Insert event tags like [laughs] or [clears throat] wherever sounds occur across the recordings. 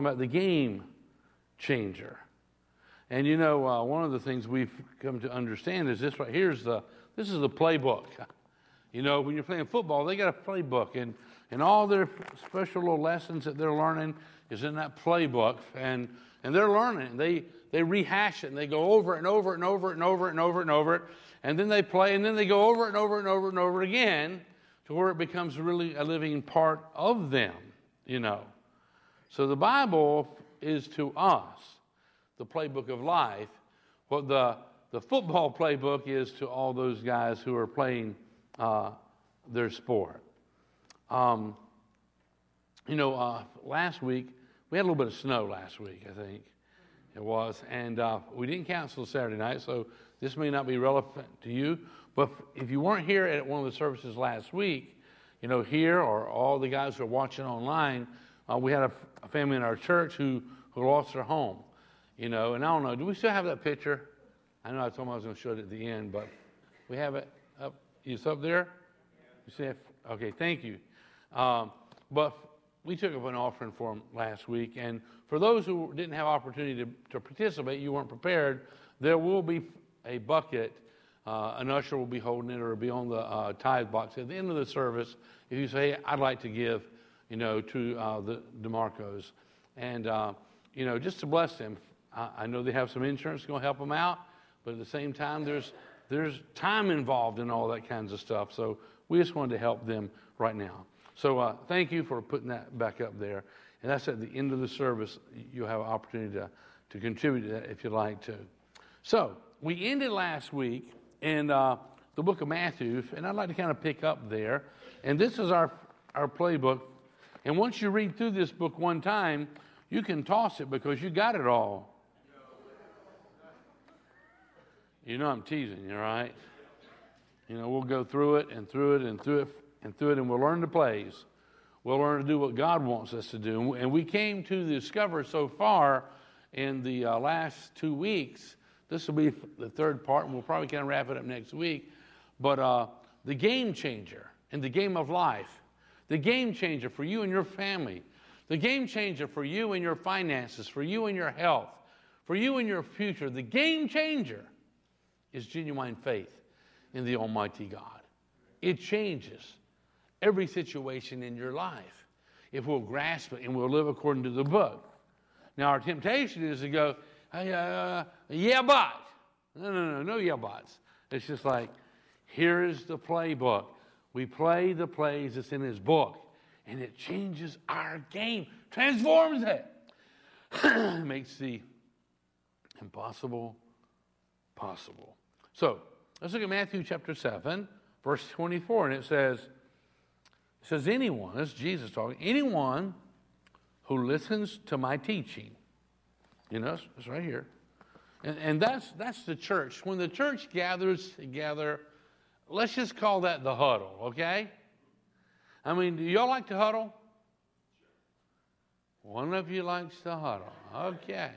talking about the game changer. And you know, uh, one of the things we've come to understand is this right here's the this is the playbook. You know, when you're playing football, they got a playbook, and and all their special little lessons that they're learning is in that playbook, and and they're learning. They they rehash it and they go over and over and over and over and over and over it, and then they play, and then they go over and over and over and over again to where it becomes really a living part of them. You know, so the Bible is to us the playbook of life, what the, the football playbook is to all those guys who are playing uh, their sport. Um, you know, uh, last week, we had a little bit of snow last week, I think it was, and uh, we didn't cancel Saturday night, so this may not be relevant to you. But if you weren't here at one of the services last week, you know, here or all the guys who are watching online, uh, we had a, a family in our church who, who lost their home you know, and I don't know, do we still have that picture? I know I told them I was going to show it at the end, but we have it up. It's up there? You see it? Okay, thank you. Um, but we took up an offering for them last week, and for those who didn't have opportunity to, to participate, you weren't prepared, there will be a bucket. Uh, an usher will be holding it or it'll be on the uh, tithe box at the end of the service. If you say, I'd like to give, you know, to uh, the DeMarcos. And, uh, you know, just to bless them I, know they have some insurance going to help them out, but at the same time, there's, there's time involved in all that kinds of stuff. So we just wanted to help them right now. So uh, thank you for putting that back up there. And that's at the end of the service. You'll have an opportunity to, to contribute to that if you'd like to. So we ended last week in uh, the book of Matthew, and I'd like to kind of pick up there. And this is our, our playbook. And once you read through this book one time, you can toss it because you got it all. You know I'm teasing you, right? You know, we'll go through it and through it and through it and through it, and we'll learn the plays. We'll learn to do what God wants us to do. And we came to discover so far in the uh, last two weeks, this will be the third part, and we'll probably kind of wrap it up next week. But uh, the game changer in the game of life, the game changer for you and your family, the game changer for you and your finances, for you and your health, for you and your future, the game changer is genuine faith in the Almighty God. It changes every situation in your life if we'll grasp it and we'll live according to the book. Now, our temptation is to go, uh, yeah, but. No, no, no, no, yeah, buts. It's just like, here is the playbook. We play the plays that's in his book, and it changes our game, transforms it, [clears throat] makes the impossible possible. So let's look at Matthew chapter 7, verse 24, and it says, it says, anyone, this is Jesus talking, anyone who listens to my teaching, you know, it's right here. And, and that's, that's the church. When the church gathers together, let's just call that the huddle, okay? I mean, do y'all like to huddle? One of you likes to huddle. Okay.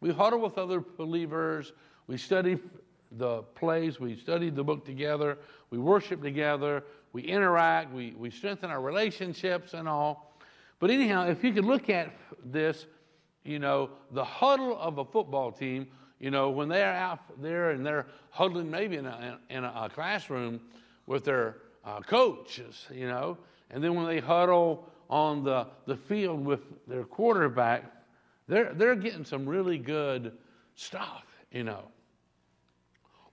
We huddle with other believers. We study the plays, we study the book together, we worship together, we interact, we, we strengthen our relationships and all. But anyhow, if you could look at this, you know, the huddle of a football team, you know, when they're out there and they're huddling maybe in a, in a classroom with their uh, coaches, you know, and then when they huddle on the, the field with their quarterback, they're, they're getting some really good stuff, you know.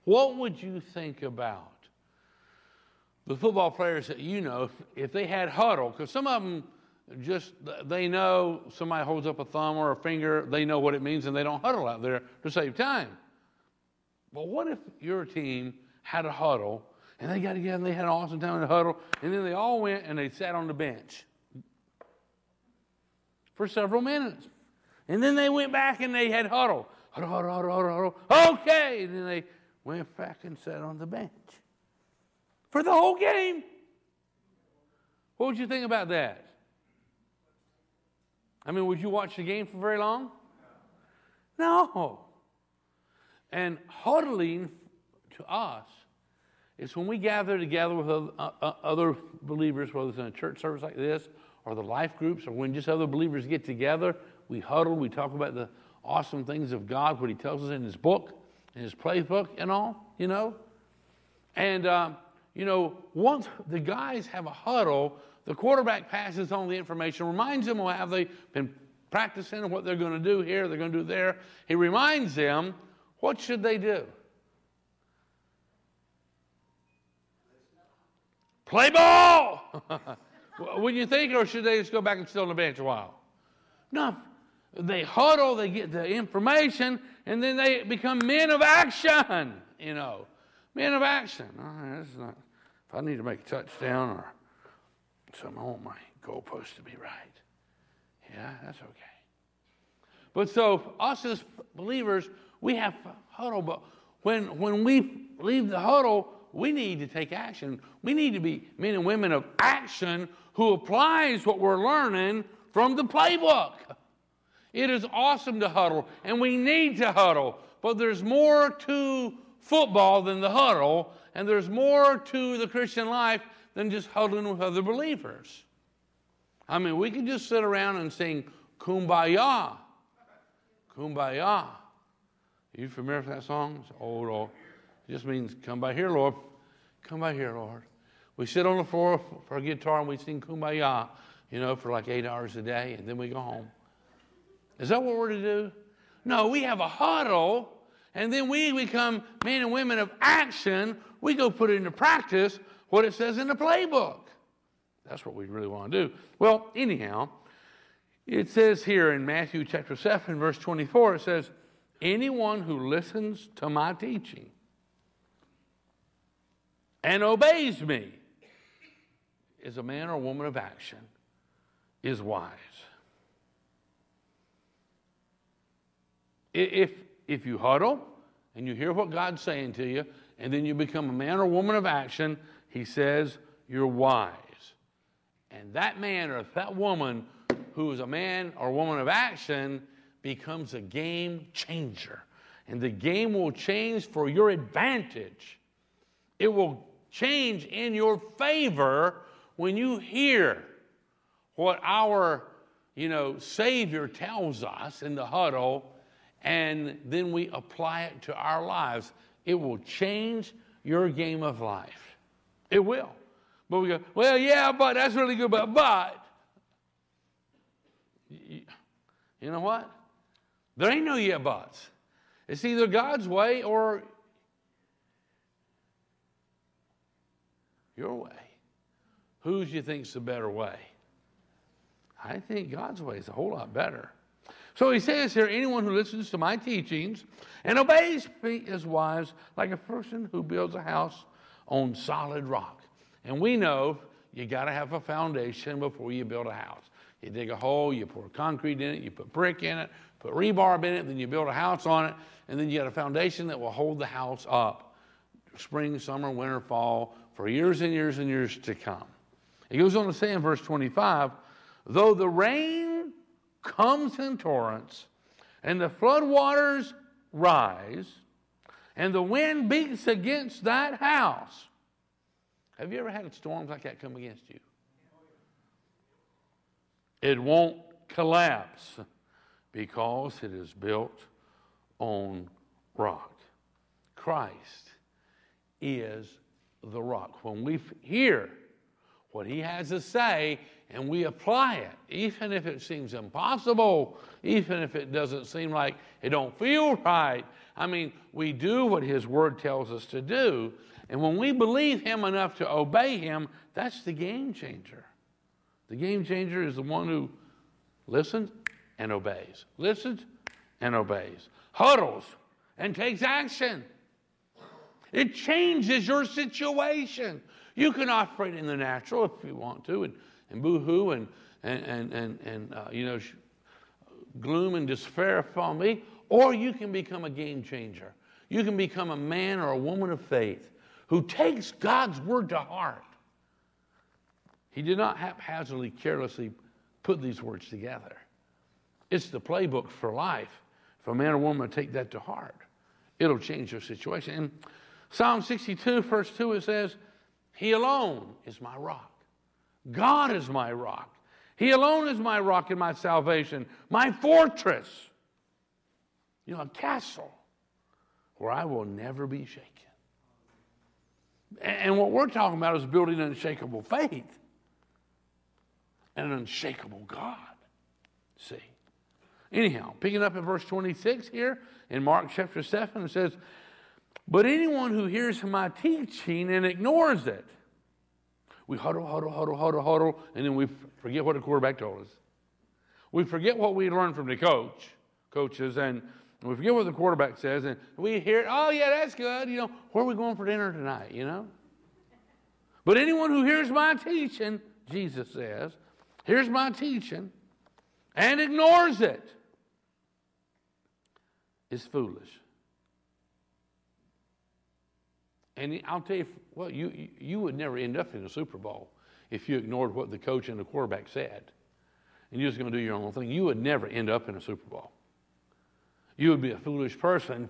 What would you think about the football players that you know if, if they had huddle? Because some of them just they know somebody holds up a thumb or a finger, they know what it means, and they don't huddle out there to save time. But what if your team had a huddle and they got together and they had an awesome time in the huddle, and then they all went and they sat on the bench for several minutes. And then they went back and they had huddle. Huddle, huddle, huddle, huddle, huddle. Okay. And then they went back and sat on the bench for the whole game. What would you think about that? I mean, would you watch the game for very long? No. And huddling to us is when we gather together with other believers, whether it's in a church service like this or the life groups, or when just other believers get together, we huddle, we talk about the awesome things of God, what He tells us in His book, in His playbook, and all, you know. And, uh, you know, once the guys have a huddle, the quarterback passes on the information, reminds them of how they've been practicing and what they're going to do here, they're going to do there. He reminds them, what should they do? Play ball! [laughs] When you think, or should they just go back and sit on the bench a while? No. They huddle, they get the information, and then they become men of action, you know. Men of action. Oh, not, if I need to make a touchdown or something, I want oh, my goalpost to be right. Yeah, that's okay. But so, us as believers, we have huddle, but when, when we leave the huddle, we need to take action. We need to be men and women of action who applies what we're learning from the playbook. It is awesome to huddle, and we need to huddle, but there's more to football than the huddle, and there's more to the Christian life than just huddling with other believers. I mean, we can just sit around and sing kumbaya. Kumbaya. Are you familiar with that song? It's old, old. It just means, come by here, Lord. Come by here, Lord. We sit on the floor for a guitar and we sing kumbaya, you know, for like eight hours a day, and then we go home. Is that what we're to do? No, we have a huddle, and then we become men and women of action. We go put it into practice what it says in the playbook. That's what we really want to do. Well, anyhow, it says here in Matthew chapter 7, verse 24, it says, Anyone who listens to my teaching and obeys me is a man or woman of action, is wise. If, if you huddle and you hear what God's saying to you, and then you become a man or woman of action, he says you're wise. And that man or that woman who is a man or woman of action becomes a game changer. And the game will change for your advantage. It will change in your favor when you hear what our you know savior tells us in the huddle and then we apply it to our lives it will change your game of life it will but we go well yeah but that's really good but but you know what there ain't no yeah buts it's either god's way or your way. Whose you think's the better way? I think God's way is a whole lot better. So he says here, anyone who listens to my teachings and obeys me is wise, like a person who builds a house on solid rock. And we know you got to have a foundation before you build a house. You dig a hole, you pour concrete in it, you put brick in it, put rebar in it, then you build a house on it, and then you got a foundation that will hold the house up spring, summer, winter, fall, for years and years and years to come. He goes on to say in verse 25, though the rain comes in torrents and the floodwaters rise and the wind beats against that house. Have you ever had storms like that come against you? It won't collapse because it is built on rock. Christ is the rock. When we hear what he has to say and we apply it, even if it seems impossible, even if it doesn't seem like it don't feel right, I mean, we do what his word tells us to do. And when we believe him enough to obey him, that's the game changer. The game changer is the one who listens and obeys, listens and obeys, huddles and takes action. It changes your situation. You can operate in the natural if you want to, and, and boo-hoo and, and, and, and, and uh, you know, gloom and despair from me, or you can become a game changer. You can become a man or a woman of faith who takes God's word to heart. He did not haphazardly, carelessly put these words together. It's the playbook for life. If a man or woman take that to heart, it'll change their situation. And Psalm 62, verse 2, it says, He alone is my rock. God is my rock, He alone is my rock and my salvation, my fortress. You know, a castle where I will never be shaken. And what we're talking about is building unshakable faith and an unshakable God. See? Anyhow, picking up in verse 26 here in Mark chapter 7, it says, But anyone who hears my teaching and ignores it, we huddle, huddle, huddle, huddle, huddle, and then we forget what the quarterback told us. We forget what we learned from the coach, coaches, and we forget what the quarterback says, and we hear, oh, yeah, that's good. You know, where are we going for dinner tonight, you know? But anyone who hears my teaching, Jesus says, hears my teaching and ignores it is foolish. And I'll tell you, well, you, you would never end up in a Super Bowl if you ignored what the coach and the quarterback said. And you're just going to do your own thing. You would never end up in a Super Bowl. You would be a foolish person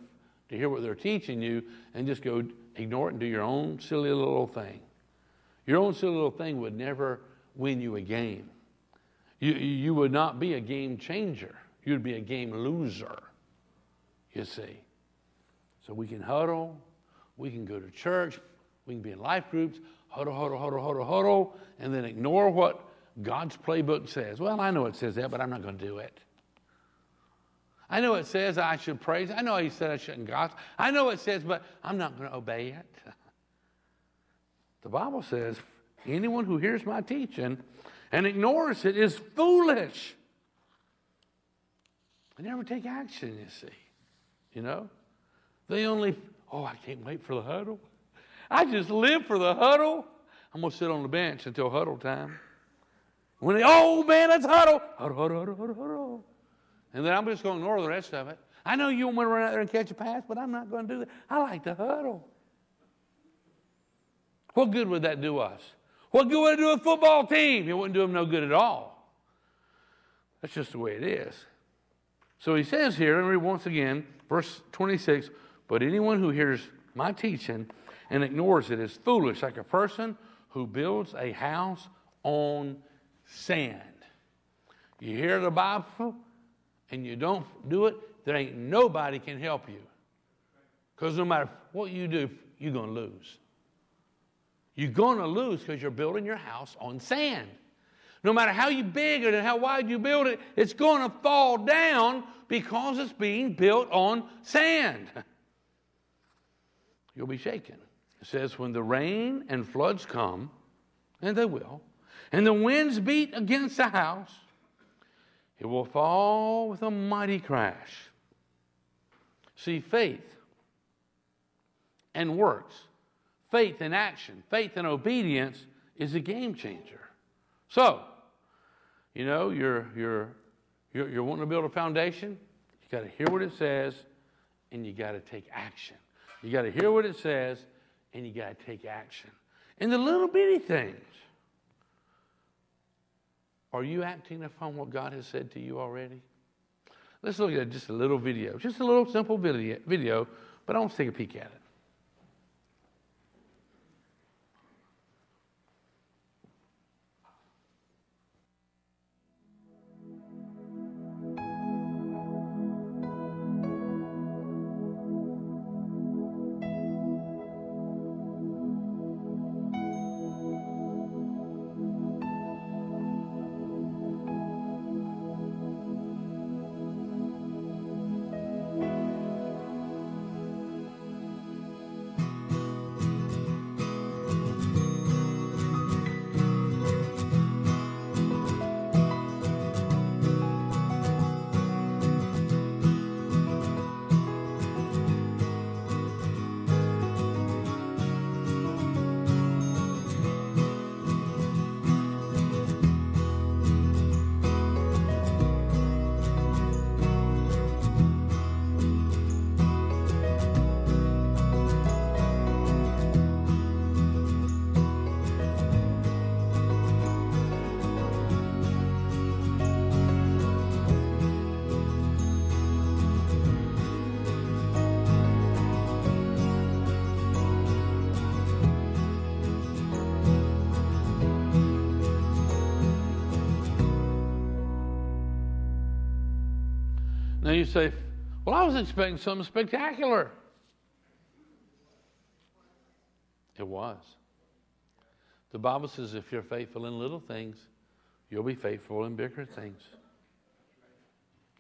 to hear what they're teaching you and just go ignore it and do your own silly little thing. Your own silly little thing would never win you a game. You, you would not be a game changer. You'd be a game loser, you see. So we can huddle, we can go to church, we can be in life groups, huddle, huddle, huddle, huddle, huddle, and then ignore what God's playbook says. Well, I know it says that, but I'm not going to do it. I know it says I should praise. I know he said I shouldn't gossip. I know it says, but I'm not going to obey it. [laughs] The Bible says anyone who hears my teaching and ignores it is foolish. They never take action, you see. You know? They only, oh, I can't wait for the huddle. I just live for the huddle. I'm going to sit on the bench until huddle time. When they, oh man, let's huddle. Huddle, huddle, huddle, huddle, huddle. And then I'm just going to ignore the rest of it. I know you want to run out there and catch a pass, but I'm not going to do that. I like to huddle. What good would that do us? What good would it do a football team? It wouldn't do them no good at all. That's just the way it is. So he says here, let me read once again, verse 26 But anyone who hears my teaching and ignores it is foolish, like a person who builds a house on sand. You hear the Bible and you don't do it, there ain't nobody can help you. Because no matter what you do, you're going to lose. You're going to lose because you're building your house on sand. No matter how you big it and how wide you build it, it's going to fall down because it's being built on sand. [laughs] You'll be shaken. It says, when the rain and floods come, and they will, and the winds beat against the house, it will fall with a mighty crash. See, faith and works faith in action, faith and obedience is a game changer. So, you know, you're, you're, you're, you're wanting to build a foundation, you got to hear what it says, and you got to take action. You got to hear what it says, and you got to take action. And the little bitty things. Are you acting upon what God has said to you already? Let's look at just a little video, just a little simple video, video but I want to take a peek at it. You say, Well, I was expecting something spectacular. It was. The Bible says if you're faithful in little things, you'll be faithful in bigger things.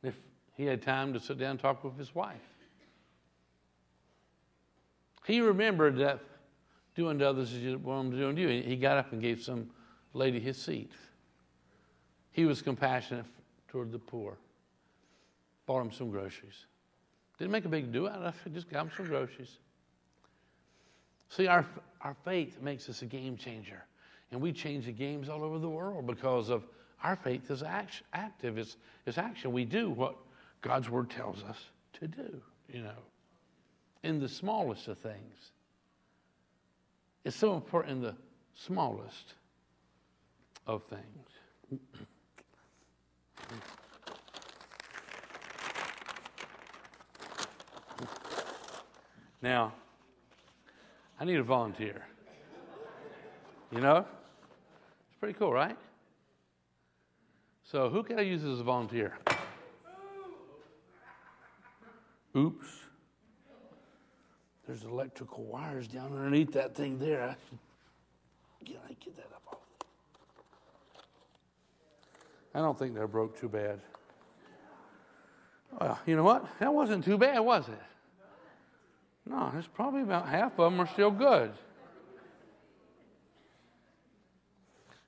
If he had time to sit down and talk with his wife, he remembered that doing to others as you want him to do to you. He got up and gave some lady his seat. He was compassionate toward the poor. Bought him some groceries. Didn't make a big deal out of it, just got him some groceries. See, our, our faith makes us a game changer. And we change the games all over the world because of our faith is act, active, it's, it's action. We do what God's word tells us to do, you know, in the smallest of things. It's so important in the smallest of things. [clears throat] Now, I need a volunteer. You know? It's pretty cool, right? So, who can I use as a volunteer? Oops. There's electrical wires down underneath that thing there. Can I get that up off? I don't think they're broke too bad. Well, you know what? That wasn't too bad, was it? No, it's probably about half of them are still good.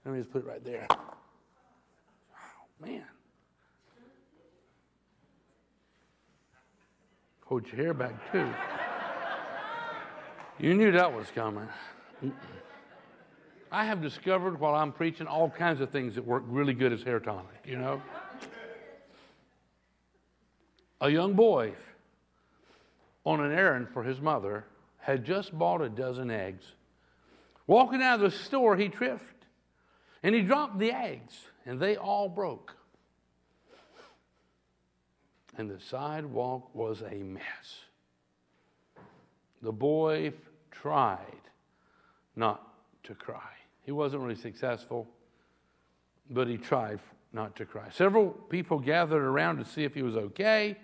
Let me just put it right there. Man. Hold your hair back, too. You knew that was coming. I have discovered while I'm preaching all kinds of things that work really good as hair tonic, you know? A young boy on an errand for his mother, had just bought a dozen eggs. Walking out of the store, he tripped and he dropped the eggs, and they all broke. And the sidewalk was a mess. The boy tried not to cry. He wasn't really successful, but he tried not to cry. Several people gathered around to see if he was okay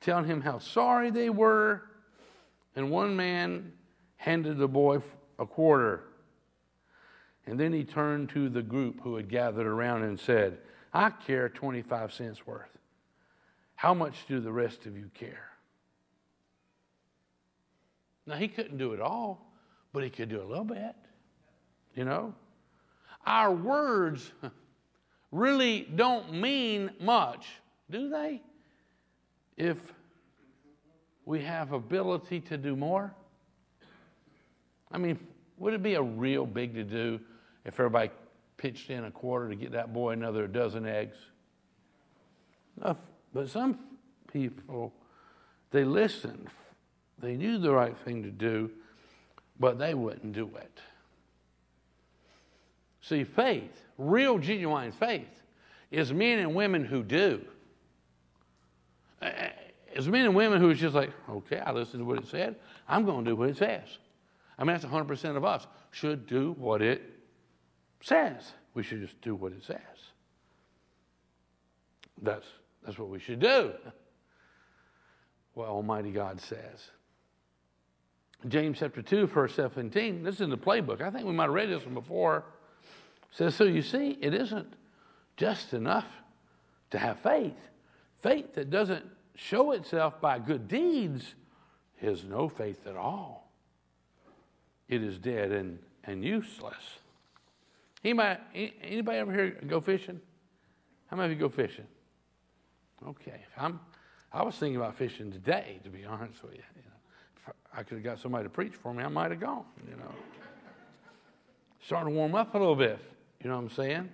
telling him how sorry they were. And one man handed the boy a quarter. And then he turned to the group who had gathered around and said, I care 25 cents worth. How much do the rest of you care? Now, he couldn't do it all, but he could do a little bit. You know? Our words [laughs] really don't mean much, do they? If we have ability to do more? I mean, would it be a real big to do if everybody pitched in a quarter to get that boy another dozen eggs? But some people, they listened. They knew the right thing to do, but they wouldn't do it. See, faith, real genuine faith, is men and women who do. It's men and women who is just like, okay, I listened to what it said. I'm going to do what it says. I mean, that's 100% of us should do what it says. We should just do what it says. That's, that's what we should do. What Almighty God says. James chapter 2, verse 17, this is in the playbook. I think we might have read this one before. says, So you see, it isn't just enough to have faith. Faith that doesn't show itself by good deeds is no faith at all. It is dead and, and useless. Anybody, anybody ever here go fishing? How many of you go fishing? Okay. I'm, I was thinking about fishing today, to be honest with you. you know, I could have got somebody to preach for me, I might have gone, you know. Starting to warm up a little bit, you know what I'm saying?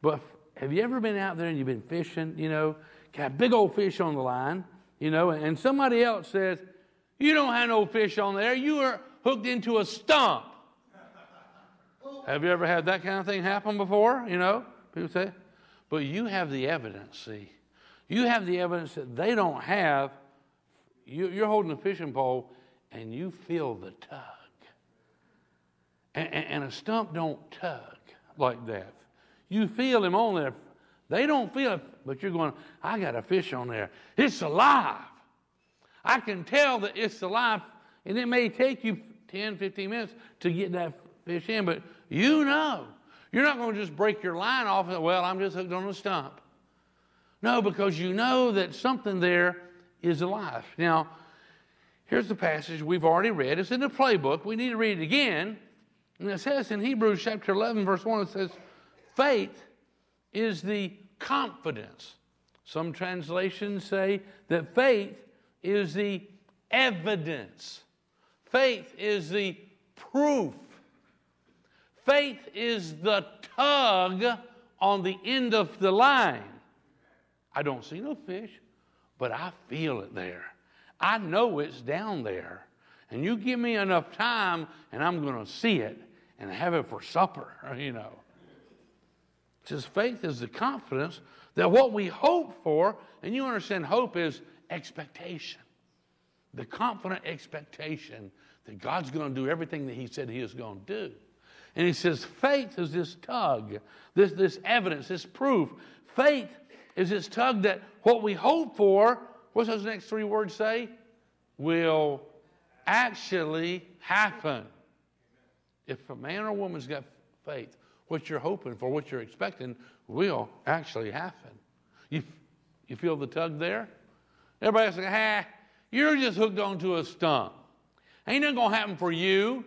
But have you ever been out there and you've been fishing, you know, got big old fish on the line, you know, and somebody else says, You don't have no fish on there. You are hooked into a stump. [laughs] have you ever had that kind of thing happen before? You know, people say, but you have the evidence, see. You have the evidence that they don't have. You, are holding a fishing pole and you feel the tug. And, and, and a stump don't tug like that. You feel him on there They don't feel it, but you're going, I got a fish on there. It's alive. I can tell that it's alive, and it may take you 10, 15 minutes to get that fish in, but you know. You're not going to just break your line off and, well, I'm just hooked on a stump. No, because you know that something there is alive. Now, here's the passage we've already read. It's in the playbook. We need to read it again. And it says in Hebrews chapter 11, verse 1, it says, faith is the confidence. Some translations say that faith is the evidence, faith is the proof, faith is the tug on the end of the line. I don't see no fish, but I feel it there. I know it's down there. And you give me enough time, and I'm going to see it and have it for supper, [laughs] you know. It says faith is the confidence that what we hope for, and you understand hope is expectation. The confident expectation that God's going to do everything that He said He is going to do. And He says faith is this tug, this, this evidence, this proof. Faith is this tug that what we hope for, what's those next three words say? Will actually happen. If a man or woman's got faith, what you're hoping for, what you're expecting, will actually happen. You, you feel the tug there? Everybody's like, ah, you're just hooked onto a stump. Ain't nothing going to happen for you.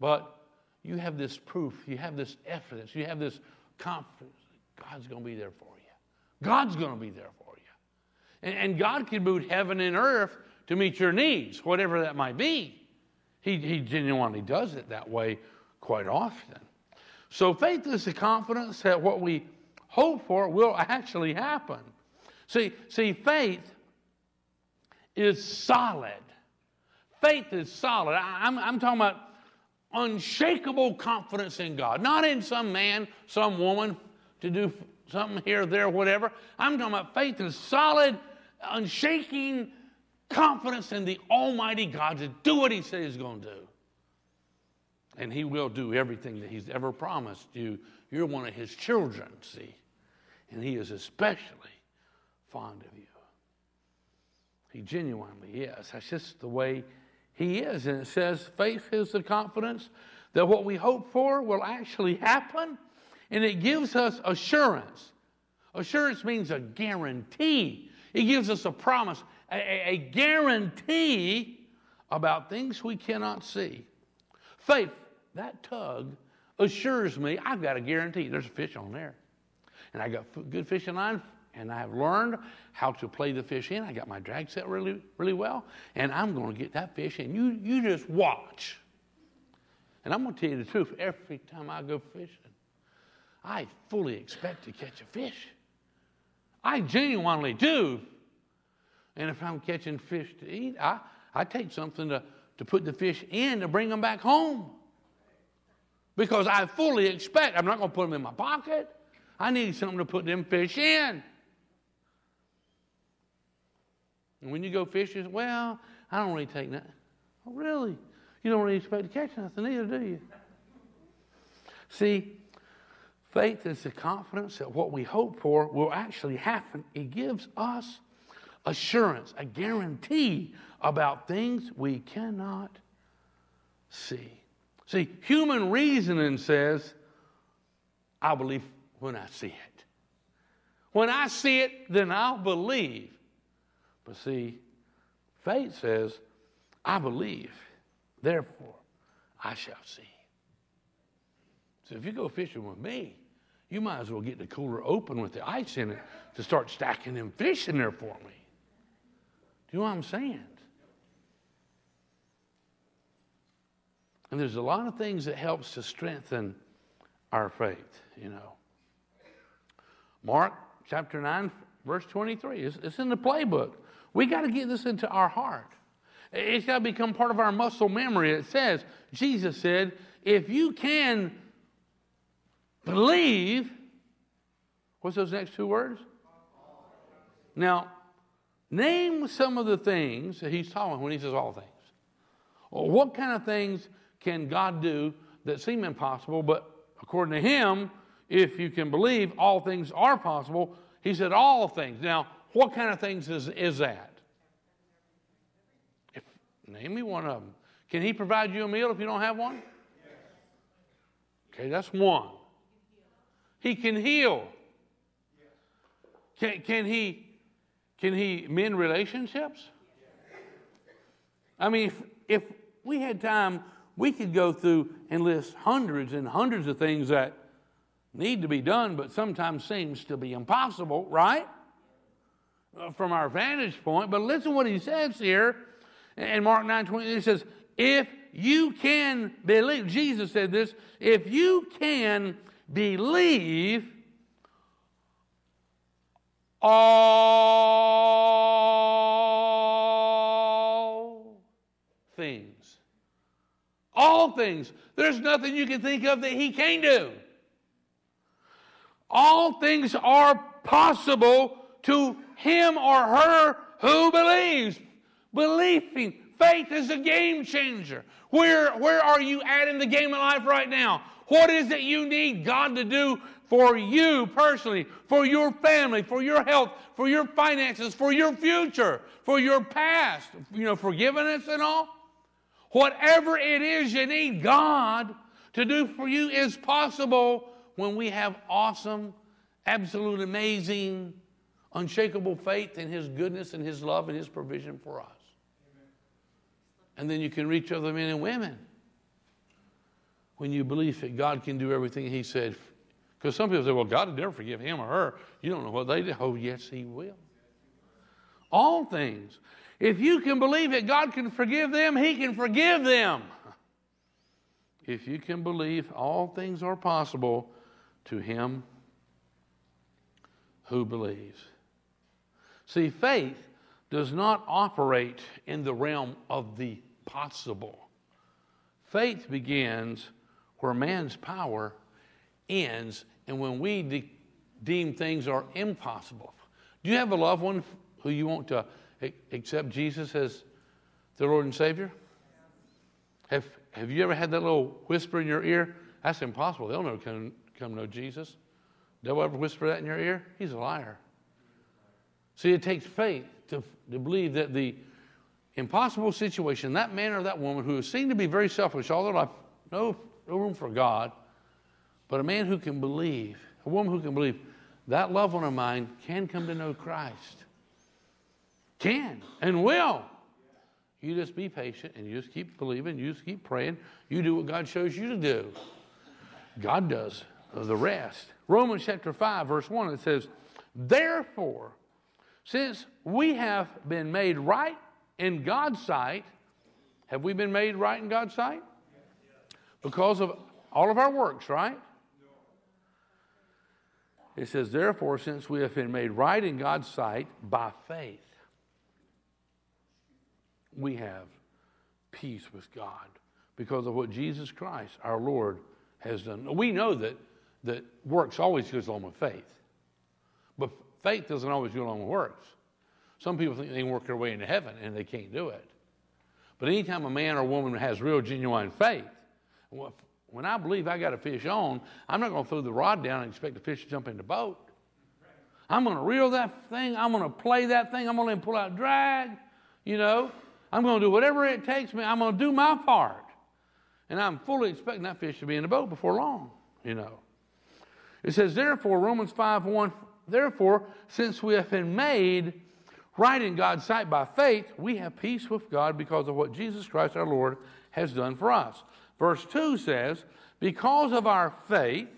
But you have this proof, you have this evidence, you have this confidence. God's going to be there for you. God's going to be there for you. And, and God can move heaven and earth to meet your needs, whatever that might be. He, he genuinely does it that way quite often. So faith is the confidence that what we hope for will actually happen. See, see, faith is solid. Faith is solid. I, I'm, I'm talking about unshakable confidence in God, not in some man, some woman to do something here, there, whatever. I'm talking about faith is solid, unshaking confidence in the Almighty God to do what He says He's going to do. And He will do everything that He's ever promised you. You're one of His children, see. And He is especially fond of you. He genuinely is. That's just the way He is. And it says faith is the confidence that what we hope for will actually happen. And it gives us assurance. Assurance means a guarantee. It gives us a promise, a, a, guarantee about things we cannot see. Faith, that tug, assures me I've got a guarantee. There's a fish on there. And I got good fishing line, and I have learned how to play the fish in. I got my drag set really, really well, and I'm going to get that fish in. You, you just watch. And I'm going to tell you the truth every time I go fishing, I fully expect to catch a fish. I genuinely do. And if I'm catching fish to eat, I, I take something to, to put the fish in to bring them back home. Because I fully expect, I'm not going to put them in my pocket. I need something to put them fish in. And when you go fishing, well, I don't really take that. Oh, really? You don't really expect to catch nothing either, do you? See, faith is the confidence that what we hope for will actually happen. It gives us assurance, a guarantee about things we cannot see. See, human reasoning says, I believe when I see it. When I see it, then I'll believe. But see, faith says, I believe, therefore I shall see. So if you go fishing with me, you might as well get the cooler open with the ice in it to start stacking them fish in there for me. Do you know what I'm saying? And there's a lot of things that helps to strengthen our faith, you know. Mark chapter 9, verse 23. It's, it's in the playbook. We got to get this into our heart. It's got to become part of our muscle memory. It says, Jesus said, if you can believe, what's those next two words? Now, name some of the things that he's talking when he says all things. What kind of things can God do that seem impossible, but according to him, if you can believe, all things are possible. He said, all things. Now, what kind of things is, is that? If, name me one of them. Can he provide you a meal if you don't have one? Okay, that's one. He can heal. Can, can he can he mend relationships? I mean, if, if we had time, we could go through and list hundreds and hundreds of things that need to be done, but sometimes seems to be impossible, right? Uh, from our vantage point. But listen what he says here in Mark 9 20. He says, If you can believe, Jesus said this, if you can believe, all All things. There's nothing you can think of that he can't do. All things are possible to him or her who believes. Believing. Faith is a game changer. Where, where are you at in the game of life right now? What is it you need God to do for you personally, for your family, for your health, for your finances, for your future, for your past, you know, forgiveness and all? Whatever it is you need God to do for you is possible when we have awesome, absolute, amazing, unshakable faith in His goodness and His love and His provision for us. And then you can reach other men and women when you believe that God can do everything He said because some people say, well, God will never forgive him or her. You don't know what they did. Oh, yes, He will. All things. If you can believe that God can forgive them, He can forgive them. If you can believe all things are possible to him who believes. See, faith does not operate in the realm of the possible. Faith begins where man's power ends and when we de- deem things are impossible. Do you have a loved one who you want to accept Jesus as the Lord and Savior? Have, have you ever had that little whisper in your ear? That's impossible. They'll never come, come know Jesus. Devil ever whisper that in your ear? He's a liar. See, it takes faith to, to believe that the impossible situation, that man or that woman who seemed to be very selfish all their life, no, no room for God, but a man who can believe, a woman who can believe, that loved one of mine can come to know Christ. Can and will. You just be patient and you just keep believing, you just keep praying. You do what God shows you to do. God does the rest. Romans chapter 5, verse 1, it says, Therefore, since we have been made right in God's sight, have we been made right in God's sight? Because of all of our works, right? It says, Therefore, since we have been made right in God's sight by faith, we have peace with God because of what Jesus Christ, our Lord, has done. We know that, that works always goes along with faith, but faith doesn't always go along with works. Some people think they can work their way into heaven and they can't do it. But anytime a man or woman has real, genuine faith, when I believe I got a fish on, I'm not going to throw the rod down and expect the fish to jump in the boat. I'm going to reel that thing. I'm going to play that thing. I'm going to pull out drag. You know, I'm going to do whatever it takes me. I'm going to do my part. And I'm fully expecting that fish to be in the boat before long, you know. It says, therefore, Romans 5 1, therefore, since we have been made right in God's sight by faith, we have peace with God because of what Jesus Christ our Lord has done for us. Verse 2 says, Because of our faith,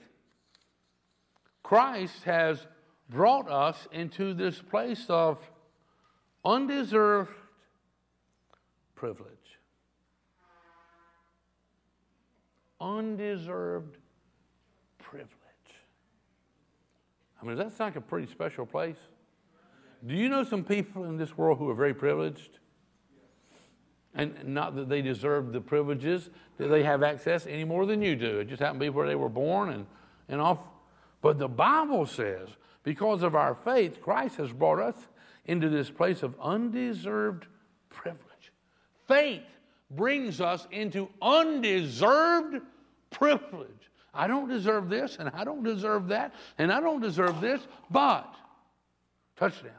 Christ has brought us into this place of undeserved privilege. Undeserved privilege. I mean, does that sound like a pretty special place? Do you know some people in this world who are very privileged? And not that they deserve the privileges that they have access any more than you do. It just happened to be where they were born and, and off. But the Bible says, because of our faith, Christ has brought us into this place of undeserved privilege. Faith brings us into undeserved privilege. I don't deserve this, and I don't deserve that, and I don't deserve this, but, touchdown.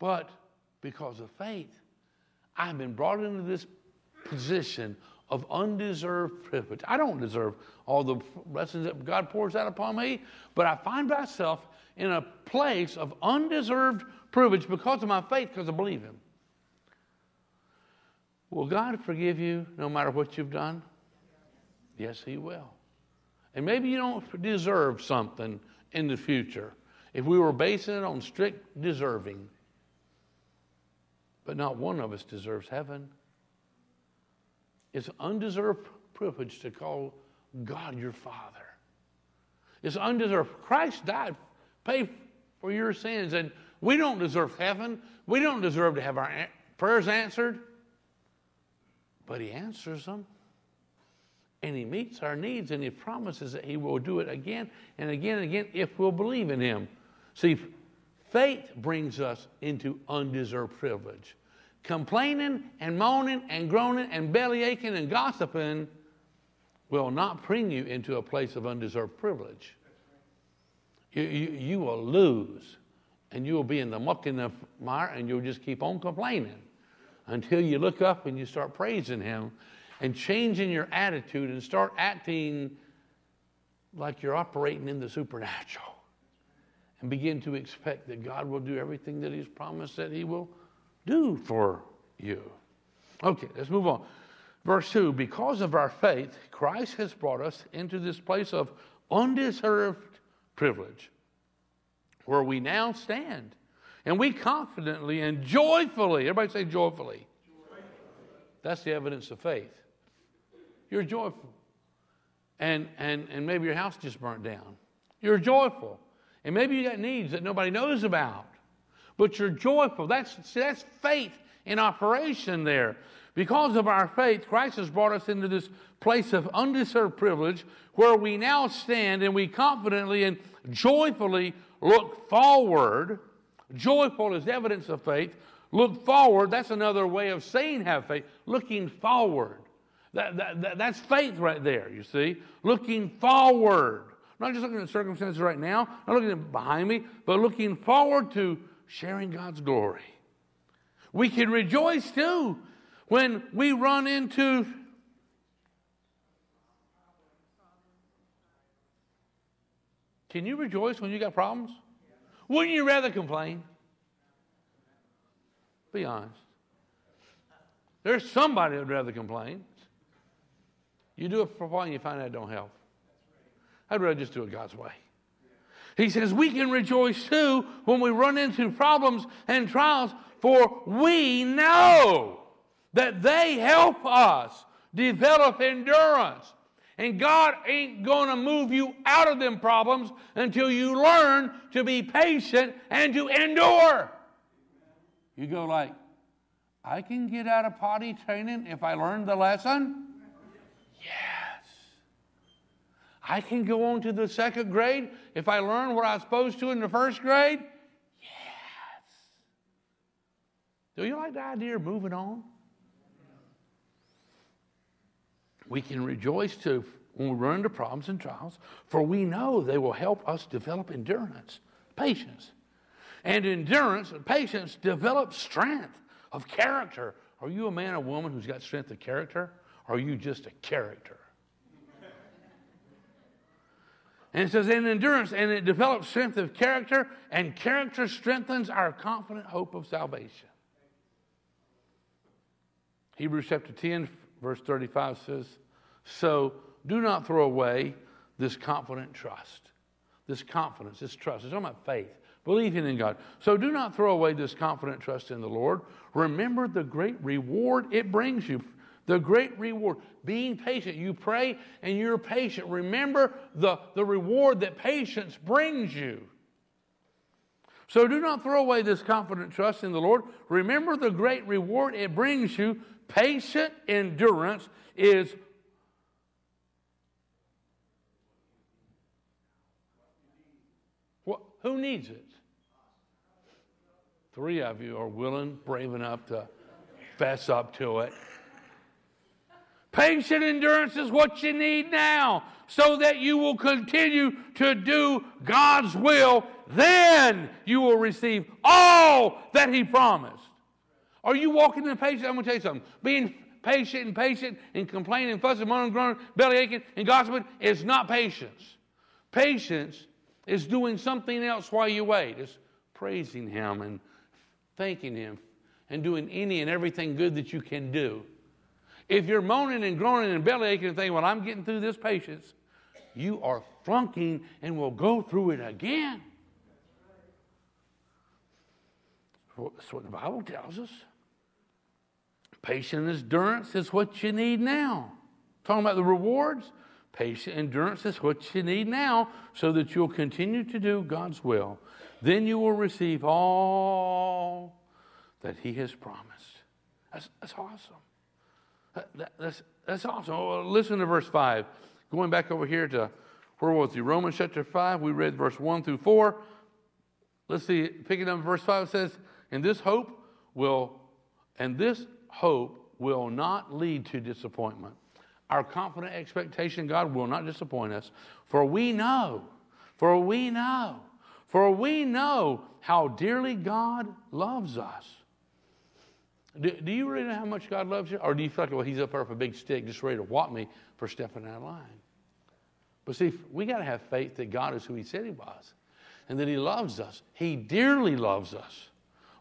But because of faith, I've been brought into this position of undeserved privilege. I don't deserve all the blessings that God pours out upon me, but I find myself in a place of undeserved privilege because of my faith, because I believe Him. Will God forgive you no matter what you've done? Yes, He will. And maybe you don't deserve something in the future. If we were basing it on strict deserving, but not one of us deserves heaven. It's undeserved privilege to call God your Father. It's undeserved. Christ died, paid for your sins, and we don't deserve heaven. We don't deserve to have our prayers answered, but He answers them. And He meets our needs, and He promises that He will do it again and again and again if we'll believe in Him. See, Faith brings us into undeserved privilege. Complaining and moaning and groaning and belly aching and gossiping will not bring you into a place of undeserved privilege. You, you, you will lose and you will be in the muck and the mire and you'll just keep on complaining until you look up and you start praising Him and changing your attitude and start acting like you're operating in the supernatural and begin to expect that God will do everything that He's promised that He will do for you. Okay, let's move on. Verse 2 Because of our faith, Christ has brought us into this place of undeserved privilege where we now stand. And we confidently and joyfully, everybody say joyfully. That's the evidence of faith. You're joyful. And, and, and maybe your house just burnt down. You're joyful. And maybe you got needs that nobody knows about, but you're joyful. That's, see, that's faith in operation there. Because of our faith, Christ has brought us into this place of undeserved privilege where we now stand and we confidently and joyfully look forward. Joyful is evidence of faith. Look forward, that's another way of saying have faith. Looking forward. That, that, that, that's faith right there, you see. Looking forward. Not just looking at circumstances right now, not looking at behind me, but looking forward to sharing God's glory. We can rejoice too when we run into Can you rejoice when you got problems? Wouldn't you rather complain? Be honest. There's somebody that'd rather complain. You do it for a while and you find out it don't help. I'd rather just do it God's way. He says, We can rejoice too when we run into problems and trials, for we know that they help us develop endurance. And God ain't going to move you out of them problems until you learn to be patient and to endure. You go like, I can get out of potty training if I learn the lesson? Yes. I can go on to the second grade if I learn what I was supposed to in the first grade? Yes. Do you like the idea of moving on? We can rejoice too when we run into problems and trials, for we know they will help us develop endurance, patience. And endurance and patience develop strength of character. Are you a man or woman who's got strength of character? Or are you just a character? And it says, in endurance, and it develops strength of character, and character strengthens our confident hope of salvation. Hebrews chapter 10, verse 35 says, So do not throw away this confident trust, this confidence, this trust. It's talking about faith, believing in God. So do not throw away this confident trust in the Lord. Remember the great reward it brings you. The great reward, being patient. You pray and you're patient. Remember the, the reward that patience brings you. So do not throw away this confident trust in the Lord. Remember the great reward it brings you. Patient endurance is what, who needs it? Three of you are willing, brave enough to fess up to it. Patient endurance is what you need now so that you will continue to do God's will. Then you will receive all that He promised. Are you walking in patience? I'm going to tell you something. Being patient and patient and complaining and fussing, moaning, groaning, belly aching, and gossiping is not patience. Patience is doing something else while you wait. It's praising Him and thanking Him and doing any and everything good that you can do. If you're moaning and groaning and belly aching and thinking, well, I'm getting through this patience, you are flunking and will go through it again. That's what the Bible tells us. Patient endurance is what you need now. Talking about the rewards, patient endurance is what you need now so that you'll continue to do God's will. Then you will receive all that He has promised. That's, that's awesome. That, that's, that's awesome. Well, listen to verse 5. Going back over here to where was he? Romans chapter 5. We read verse 1 through 4. Let's see, picking up verse 5 it says, And this hope will, and this hope will not lead to disappointment. Our confident expectation God will not disappoint us, for we know, for we know, for we know how dearly God loves us. Do, do, you really know how much God loves you? Or do you feel like, well, he's up there with a big stick just ready to whop me for stepping out of line? But see, we got to have faith that God is who he said he was and that he loves us. He dearly loves us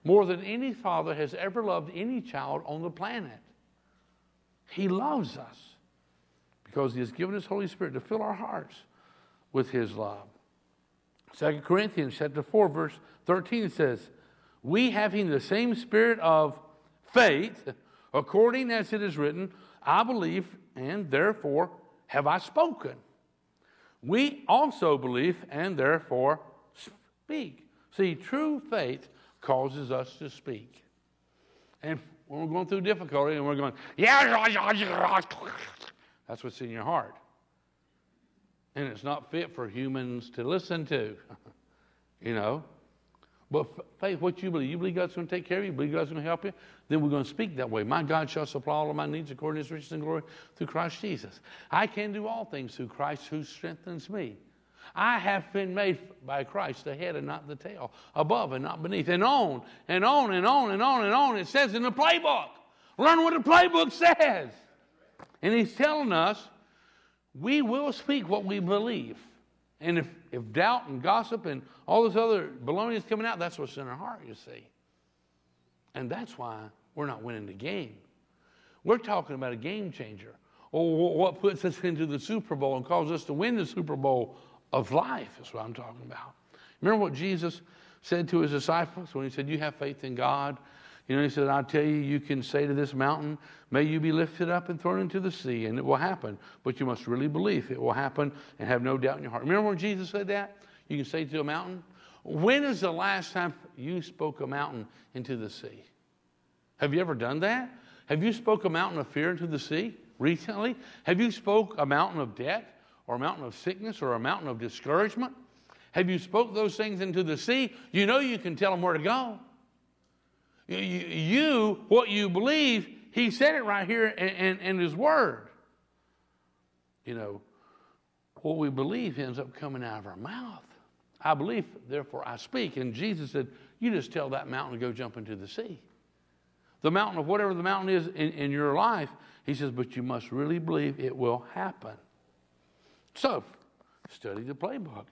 more than any father has ever loved any child on the planet. He loves us because he has given his Holy Spirit to fill our hearts with his love. 2 Corinthians chapter 4, verse 13 says, We having the same spirit of faith, according as it is written, I believe, and therefore have I spoken. We also believe, and therefore speak. See, true faith causes us to speak. And when we're going through difficulty and we're going, yeah, that's what's in your heart. And it's not fit for humans to listen to, [laughs] you know. But faith, what you believe, you believe God's going to take care of you, believe God's going to help you, then we're going to speak that way. My God shall supply all of my needs according to his riches and glory through Christ Jesus. I can do all things through Christ who strengthens me. I have been made by Christ the head and not the tail, above and not beneath, and on and on and on and on and on. It says in the playbook. Learn what the playbook says. And he's telling us we will speak what we believe. And if, if doubt and gossip and all this other baloney is coming out, that's what's in our heart, you see. And that's why we're not winning the game. We're talking about a game changer. Oh, or what puts us into the Super Bowl and causes us to win the Super Bowl of life, is what I'm talking about. Remember what Jesus said to his disciples when he said, You have faith in God you know, he said, I'll tell you, you can say to this mountain, May you be lifted up and thrown into the sea, and it will happen. But you must really believe it will happen and have no doubt in your heart. Remember when Jesus said that? You can say to a mountain, When is the last time you spoke a mountain into the sea? Have you ever done that? Have you spoke a mountain of fear into the sea recently? Have you spoke a mountain of debt or a mountain of sickness or a mountain of discouragement? Have you spoke those things into the sea? You know you can tell them where to go. You, what you believe, he said it right here in, in, in his word. You know, what we believe ends up coming out of our mouth. I believe, therefore I speak. And Jesus said, You just tell that mountain to go jump into the sea. The mountain of whatever the mountain is in, in your life, he says, but you must really believe it will happen. So, study the playbook.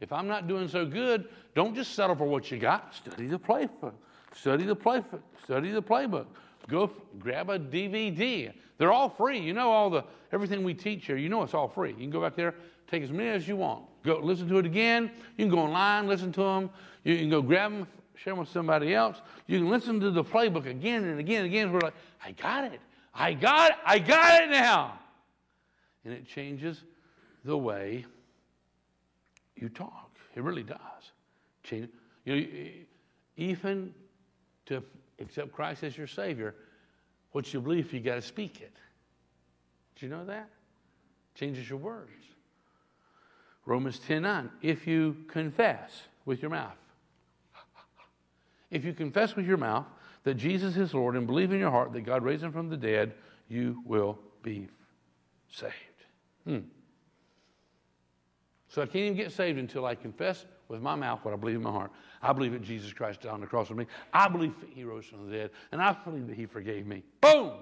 If I'm not doing so good, don't just settle for what you got. Study the playbook. Study the play, study the playbook. Go f- grab a DVD. They're all free. You know all the everything we teach here. You know it's all free. You can go back there, take as many as you want. Go listen to it again. You can go online, listen to them. You can go grab them, share them with somebody else. You can listen to the playbook again and again and again. We're like, I got it. I got it. I got it now. And it changes the way you talk. It really does. Change. You know, even to accept Christ as your Savior, what you believe, you got to speak it. Do you know that? Changes your words. Romans 10 9. If you confess with your mouth, if you confess with your mouth that Jesus is Lord and believe in your heart that God raised him from the dead, you will be saved. Hmm. So I can't even get saved until I confess with my mouth what I believe in my heart. I believe that Jesus Christ died on the cross for me. I believe that He rose from the dead, and I believe that He forgave me. Boom!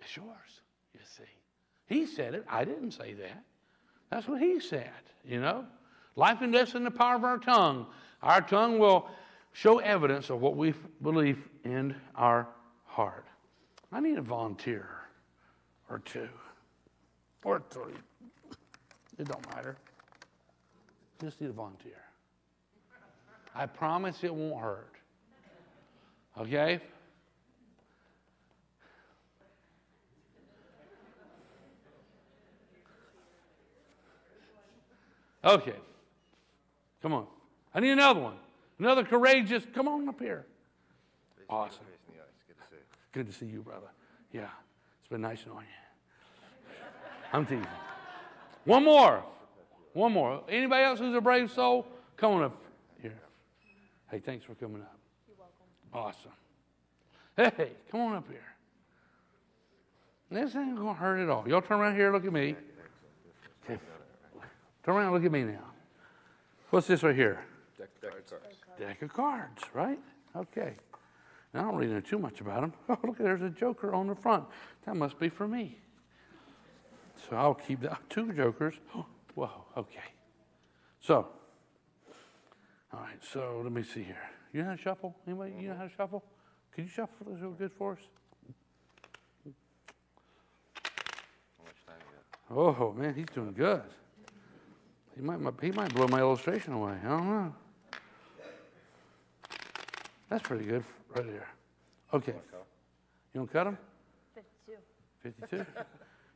It's yours, you see. He said it. I didn't say that. That's what He said, you know. Life and death in the power of our tongue. Our tongue will show evidence of what we believe in our heart. I need a volunteer or two or three. It don't matter. Just need a volunteer. I promise it won't hurt. Okay? Okay. Come on. I need another one. Another courageous. Come on up here. Awesome. Good to see you, brother. Yeah. It's been nice knowing you. I'm teasing. One more. One more. Anybody else who's a brave soul? Come on up here. Hey, thanks for coming up. You're welcome. Awesome. Hey, come on up here. This ain't gonna hurt at all. Y'all turn around here, look at me. Okay. Turn around, look at me now. What's this right here? Deck, deck of cards. Deck of cards, right? Okay. Now, I don't really know too much about them. [laughs] Oh, look, there's a joker on the front. That must be for me. So I'll keep that. Two jokers. [gasps] Whoa, okay. So, all right, so let me see here. You know how to shuffle? Anybody, you know how to shuffle? Can you shuffle this real good for us? How much time you got? Oh, man, he's doing good. He might, he might blow my illustration away. I don't know. That's pretty good right there. Okay. You want to cut them? 52. 52?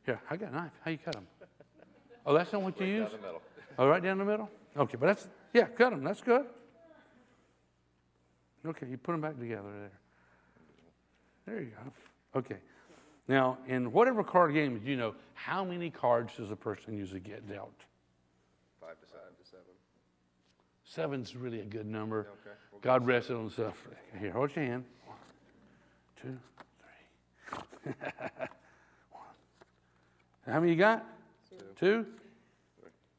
Here, I got a knife. How you cut them? Oh, that's not what you use? Down the middle. Oh, right down the middle? Okay, but that's, yeah, cut them. That's good. Okay, you put them back together there. There you go. Okay. Now, in whatever card game you know, how many cards does a person usually get dealt? Five to seven. to seven. Seven's really a good number. Okay. We'll go God rested on stuff. Here, hold your hand. One, two, three. [laughs] One. How many you got? Two?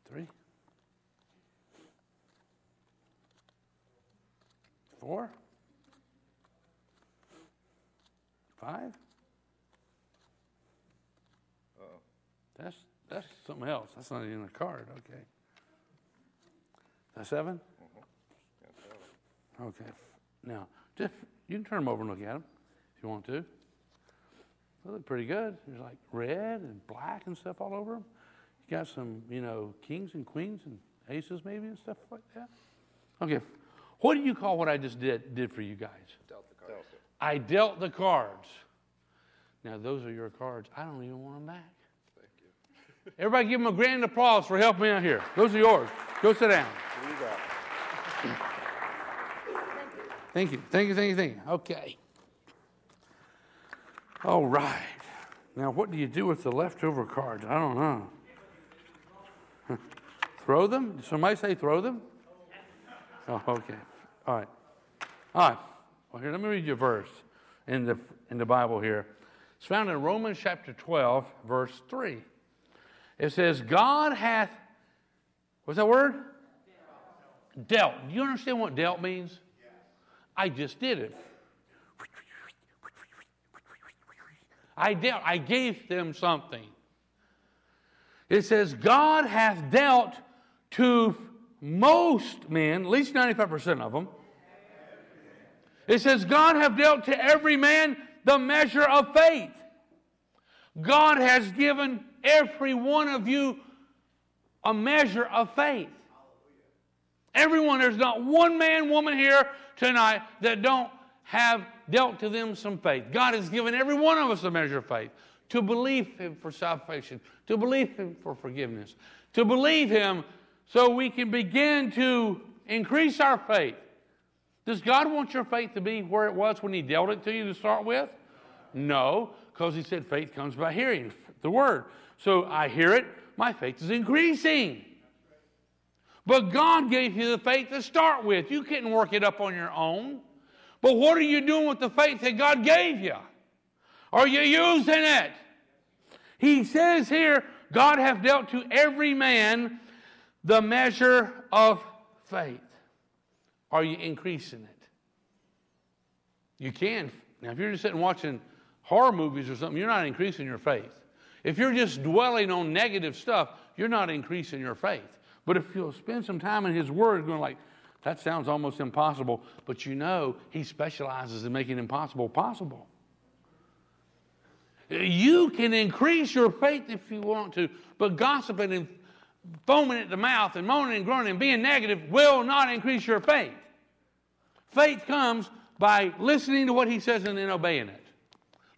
Three? Four? Five? Uh-oh. That's that's something else. That's not even a card. Okay. That's seven? Yeah, seven. Okay. Now, just you can turn them over and look at them if you want to. They look pretty good. There's like red and black and stuff all over them. You got some, you know, kings and queens and aces maybe and stuff like that. Okay. What do you call what I just did did for you guys? Dealt the cards. I dealt the cards. Now those are your cards. I don't even want them back. Thank you. [laughs] Everybody give them a grand applause for helping me out here. Those are yours. Go sit down. Who you got? Thank you. Thank you, thank you, thank you. Okay. All right. Now, what do you do with the leftover cards? I don't know. Throw them? Did somebody say throw them? Oh, okay. All right. All right. Well, here, let me read you a verse in the, in the Bible here. It's found in Romans chapter 12, verse 3. It says, God hath, what's that word? Dealt. Do you understand what dealt means? I just did it. I dealt. I gave them something. It says, God hath dealt to most men, at least 95% of them. It says, God have dealt to every man the measure of faith. God has given every one of you a measure of faith. Everyone, there's not one man, woman here tonight that don't have dealt to them some faith. God has given every one of us a measure of faith to believe Him for salvation, to believe Him for forgiveness, to believe Him so we can begin to increase our faith. Does God want your faith to be where it was when He dealt it to you to start with? No, because He said faith comes by hearing the Word. So I hear it, my faith is increasing. But God gave you the faith to start with. You couldn't work it up on your own. But what are you doing with the faith that God gave you? Are you using it? He says here, God hath dealt to every man the measure of faith. Are you increasing it? You can. Now, if you're just sitting watching horror movies or something, you're not increasing your faith. If you're just dwelling on negative stuff, you're not increasing your faith. But if you'll spend some time in His Word, going like, that sounds almost impossible, but you know He specializes in making impossible possible. You can increase your faith if you want to, but gossiping and foaming at the mouth and moaning and groaning and being negative will not increase your faith. Faith comes by listening to what he says and then obeying it.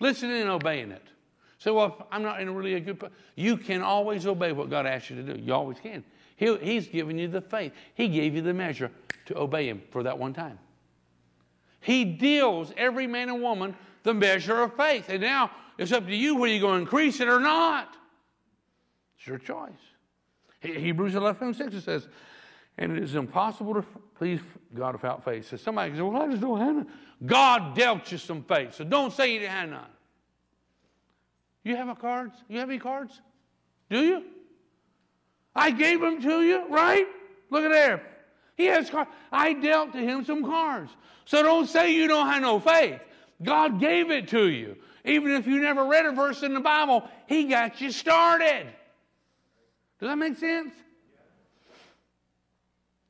Listening and obeying it. So, well, I'm not in really a good. You can always obey what God asks you to do. You always can. He, he's given you the faith. He gave you the measure to obey Him for that one time. He deals every man and woman the measure of faith. And now it's up to you whether you're going to increase it or not. It's your choice. Hebrews 11 6 it says, and it is impossible to please God without faith. So somebody says, well, I just don't have none. God dealt you some faith, so don't say you didn't have none. You have a cards? You have any cards? Do you? I gave them to you, right? Look at there. He has cards. I dealt to him some cards. So don't say you don't have no faith. God gave it to you. Even if you never read a verse in the Bible, He got you started. Does that make sense?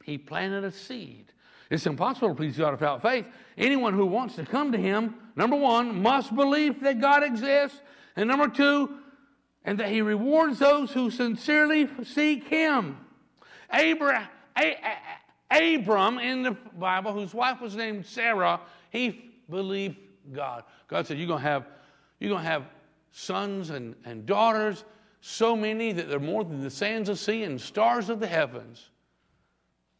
He planted a seed. It's impossible to please God without faith. Anyone who wants to come to Him, number one, must believe that God exists. And number two, and that He rewards those who sincerely seek Him. Abraham, Abram in the Bible, whose wife was named Sarah, he believed God. God said, You're going to have, you're going to have sons and, and daughters, so many that they're more than the sands of sea and stars of the heavens.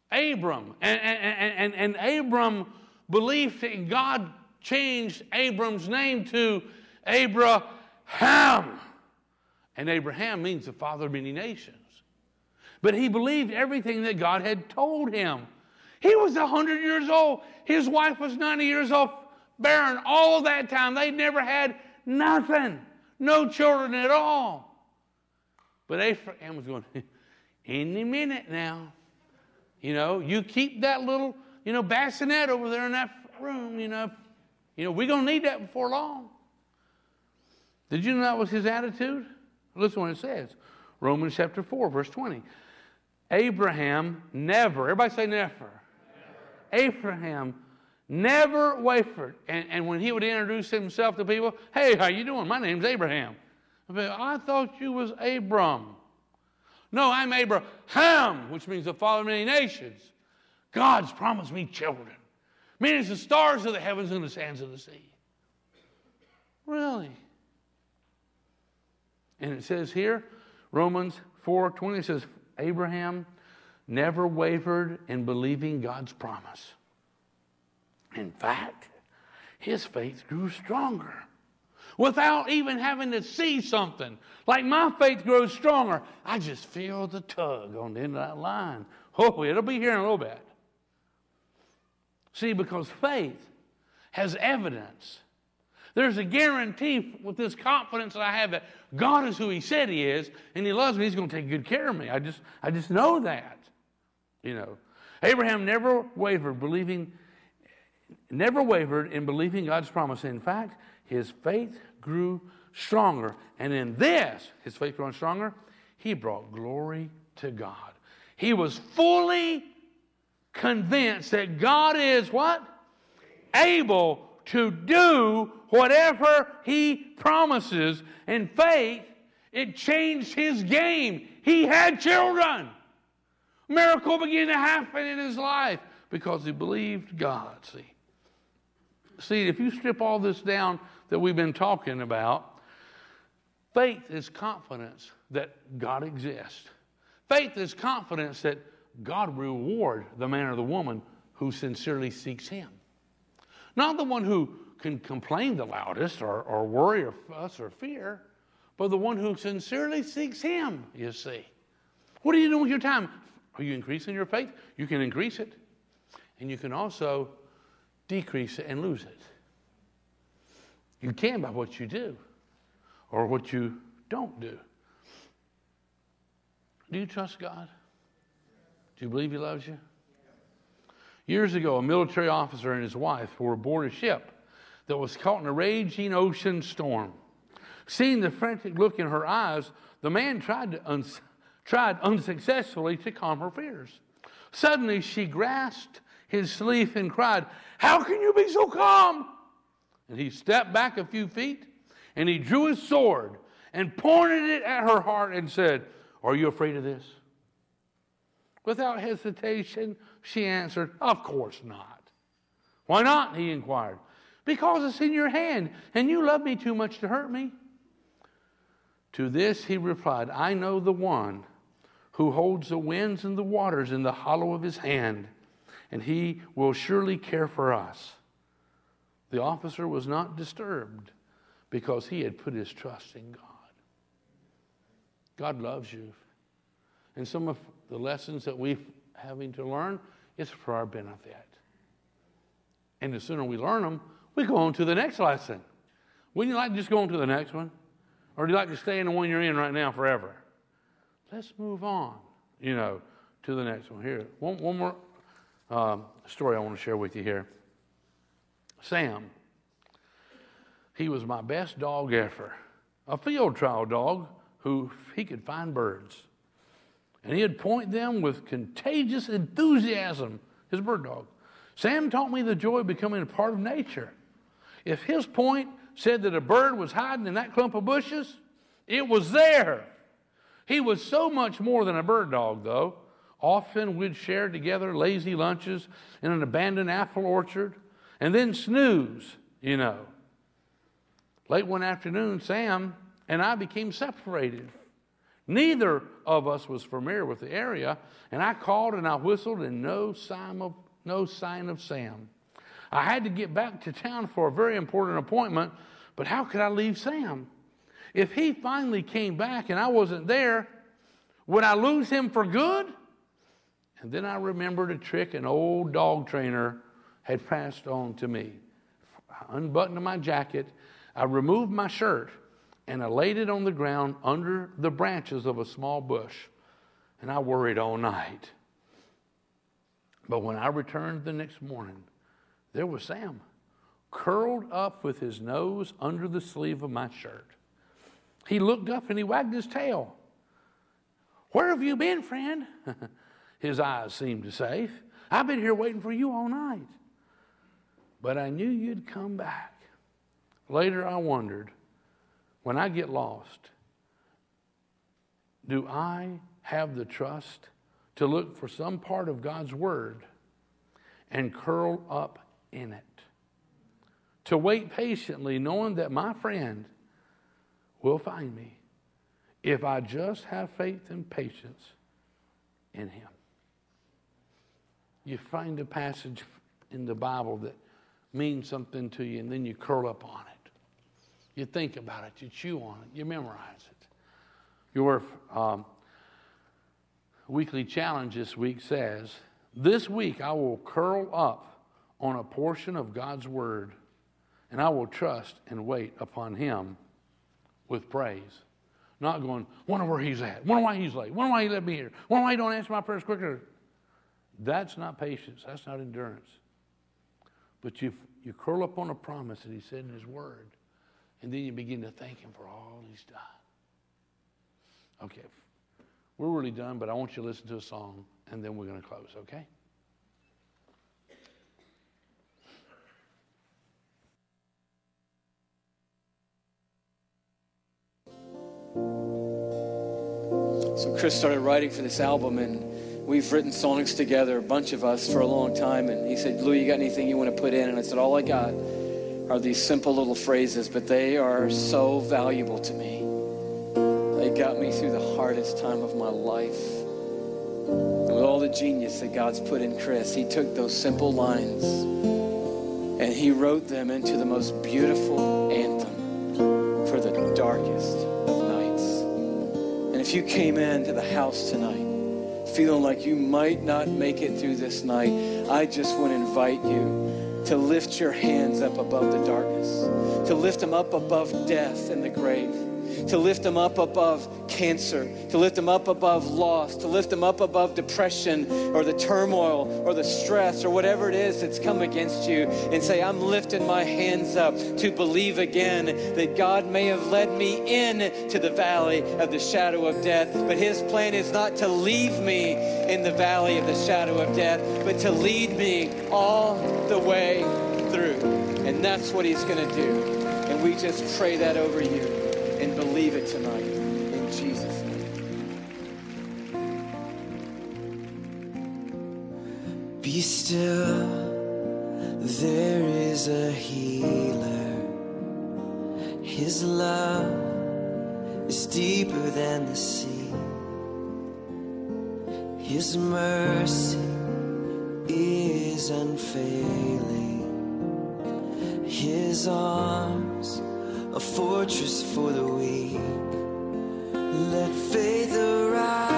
Abram. And, and, and, and Abram believed that God changed Abram's name to Abraham. And Abraham means the father of many nations. But he believed everything that God had told him. He was 100 years old. His wife was 90 years old barren all that time. They'd never had nothing, no children at all. But Abraham was going, [laughs] any minute now. You know, you keep that little, you know, bassinet over there in that room, you know. You know, we're going to need that before long. Did you know that was his attitude? Listen what it says. Romans chapter 4, verse 20. Abraham never, everybody say never. never. Abraham Never wavered. And, and when he would introduce himself to people, hey, how you doing? My name's Abraham. I thought you was Abram. No, I'm Abraham, which means the father of many nations. God's promised me children. Meaning the stars of the heavens and the sands of the sea. Really? And it says here, Romans 4 20 says, Abraham never wavered in believing God's promise. In fact, his faith grew stronger without even having to see something. Like my faith grows stronger. I just feel the tug on the end of that line. Oh, it'll be here in a little bit. See, because faith has evidence. There's a guarantee with this confidence that I have that God is who He said He is, and He loves me. He's going to take good care of me. I just, I just know that. You know, Abraham never wavered, believing never wavered in believing God's promise. In fact, his faith grew stronger. And in this, his faith growing stronger, he brought glory to God. He was fully convinced that God is what? Able to do whatever he promises. In faith, it changed his game. He had children. Miracle began to happen in his life because he believed God. See, see, if you strip all this down that we've been talking about, faith is confidence that God exists. Faith is confidence that God reward the man or the woman who sincerely seeks Him. Not the one who can complain the loudest or, or worry or fuss or fear, but the one who sincerely seeks Him, you see. What are you doing with your time? Are you increasing your faith? You can increase it. And you can also decrease it and lose it. You can by what you do or what you don't do. Do you trust God? Do you believe He loves you? Years ago, a military officer and his wife were aboard a ship that was caught in a raging ocean storm. Seeing the frantic look in her eyes, the man tried, to uns- tried unsuccessfully to calm her fears. Suddenly, she grasped his sleeve and cried, How can you be so calm? And he stepped back a few feet and he drew his sword and pointed it at her heart and said, Are you afraid of this? Without hesitation, she answered, Of course not. Why not? He inquired. Because it's in your hand, and you love me too much to hurt me. To this he replied, I know the one who holds the winds and the waters in the hollow of his hand, and he will surely care for us. The officer was not disturbed because he had put his trust in God. God loves you. And some of the lessons that we're having to learn is for our benefit. And the sooner we learn them, we go on to the next lesson. Wouldn't you like to just go on to the next one? Or do you like to stay in the one you're in right now forever? Let's move on, you know, to the next one. Here, one, one more um, story I want to share with you here. Sam, he was my best dog ever, a field trial dog who he could find birds. And he'd point them with contagious enthusiasm, his bird dog. Sam taught me the joy of becoming a part of nature. If his point said that a bird was hiding in that clump of bushes, it was there. He was so much more than a bird dog, though. Often we'd share together lazy lunches in an abandoned apple orchard and then snooze, you know. Late one afternoon, Sam and I became separated. Neither of us was familiar with the area, and I called and I whistled, and no sign of, no sign of Sam. I had to get back to town for a very important appointment, but how could I leave Sam? If he finally came back and I wasn't there, would I lose him for good? And then I remembered a trick an old dog trainer had passed on to me. I unbuttoned my jacket, I removed my shirt, and I laid it on the ground under the branches of a small bush, and I worried all night. But when I returned the next morning, there was Sam, curled up with his nose under the sleeve of my shirt. He looked up and he wagged his tail. Where have you been, friend? [laughs] his eyes seemed to say. I've been here waiting for you all night. But I knew you'd come back. Later, I wondered when I get lost, do I have the trust to look for some part of God's Word and curl up in it? To wait patiently, knowing that my friend will find me if I just have faith and patience in Him. You find a passage in the Bible that means something to you, and then you curl up on it. You think about it, you chew on it, you memorize it. Your um, weekly challenge this week says, This week I will curl up on a portion of God's Word, and I will trust and wait upon Him with praise. Not going, wonder where He's at, wonder why He's late, wonder why He let me here, wonder why He don't answer my prayers quicker. That's not patience, that's not endurance. But you, you curl up on a promise that He said in His Word and then you begin to thank Him for all He's done. Okay, we're really done, but I want you to listen to a song, and then we're going to close, okay? So Chris started writing for this album, and we've written songs together, a bunch of us, for a long time. And he said, Lou, you got anything you want to put in? And I said, all I got are these simple little phrases, but they are so valuable to me. They got me through the hardest time of my life. And with all the genius that God's put in Chris, he took those simple lines and he wrote them into the most beautiful anthem for the darkest of nights. And if you came into the house tonight feeling like you might not make it through this night, I just want to invite you to lift your hands up above the darkness, to lift them up above death and the grave, to lift them up above cancer, to lift them up above loss, to lift them up above depression or the turmoil or the stress or whatever it is that's come against you, and say, I'm lifting my hands up to believe again that God may have led me in to the valley of the shadow of death, but His plan is not to leave me in the valley of the shadow of death, but to lead me all the way through. And that's what He's going to do. And we just pray that over you believe it tonight in Jesus' name. Be still, there is a healer. His love is deeper than the sea. His mercy is unfailing. His arms, a fortress for the weak. Let faith arise.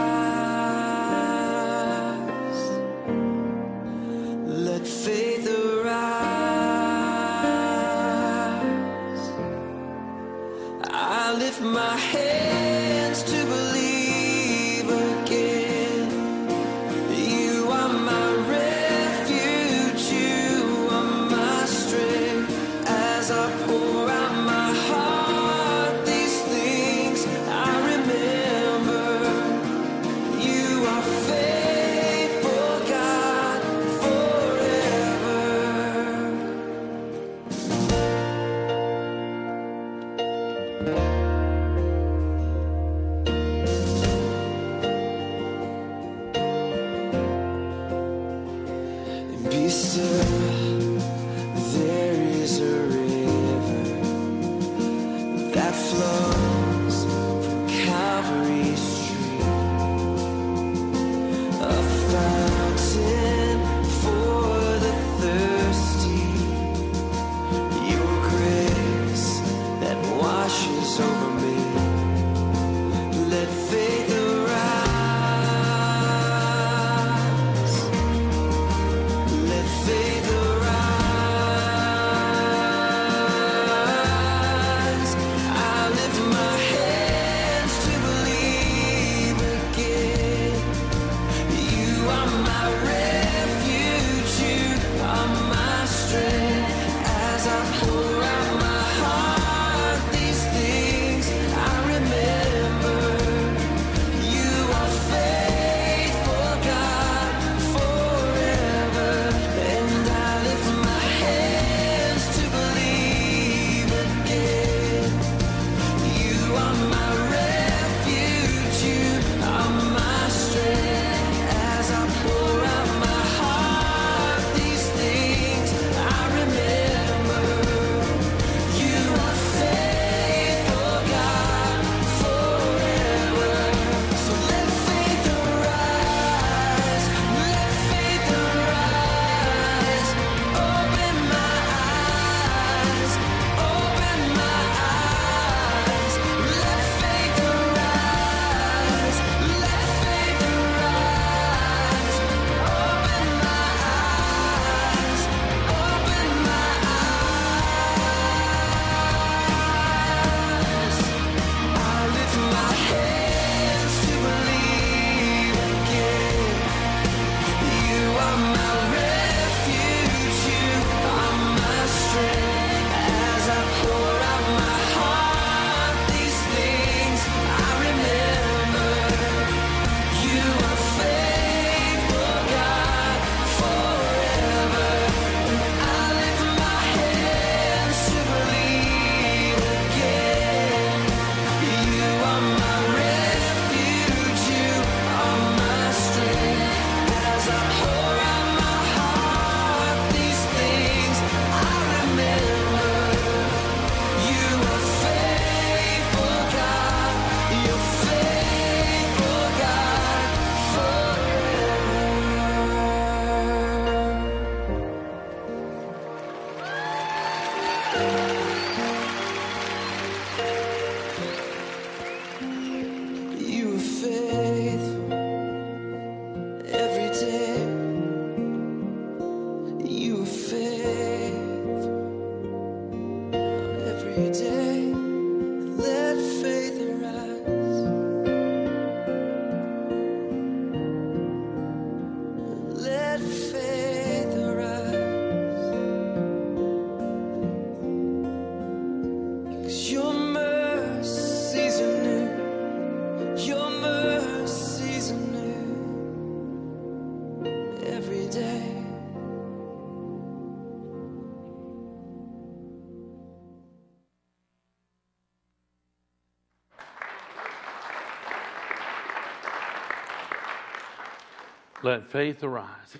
Let faith arise.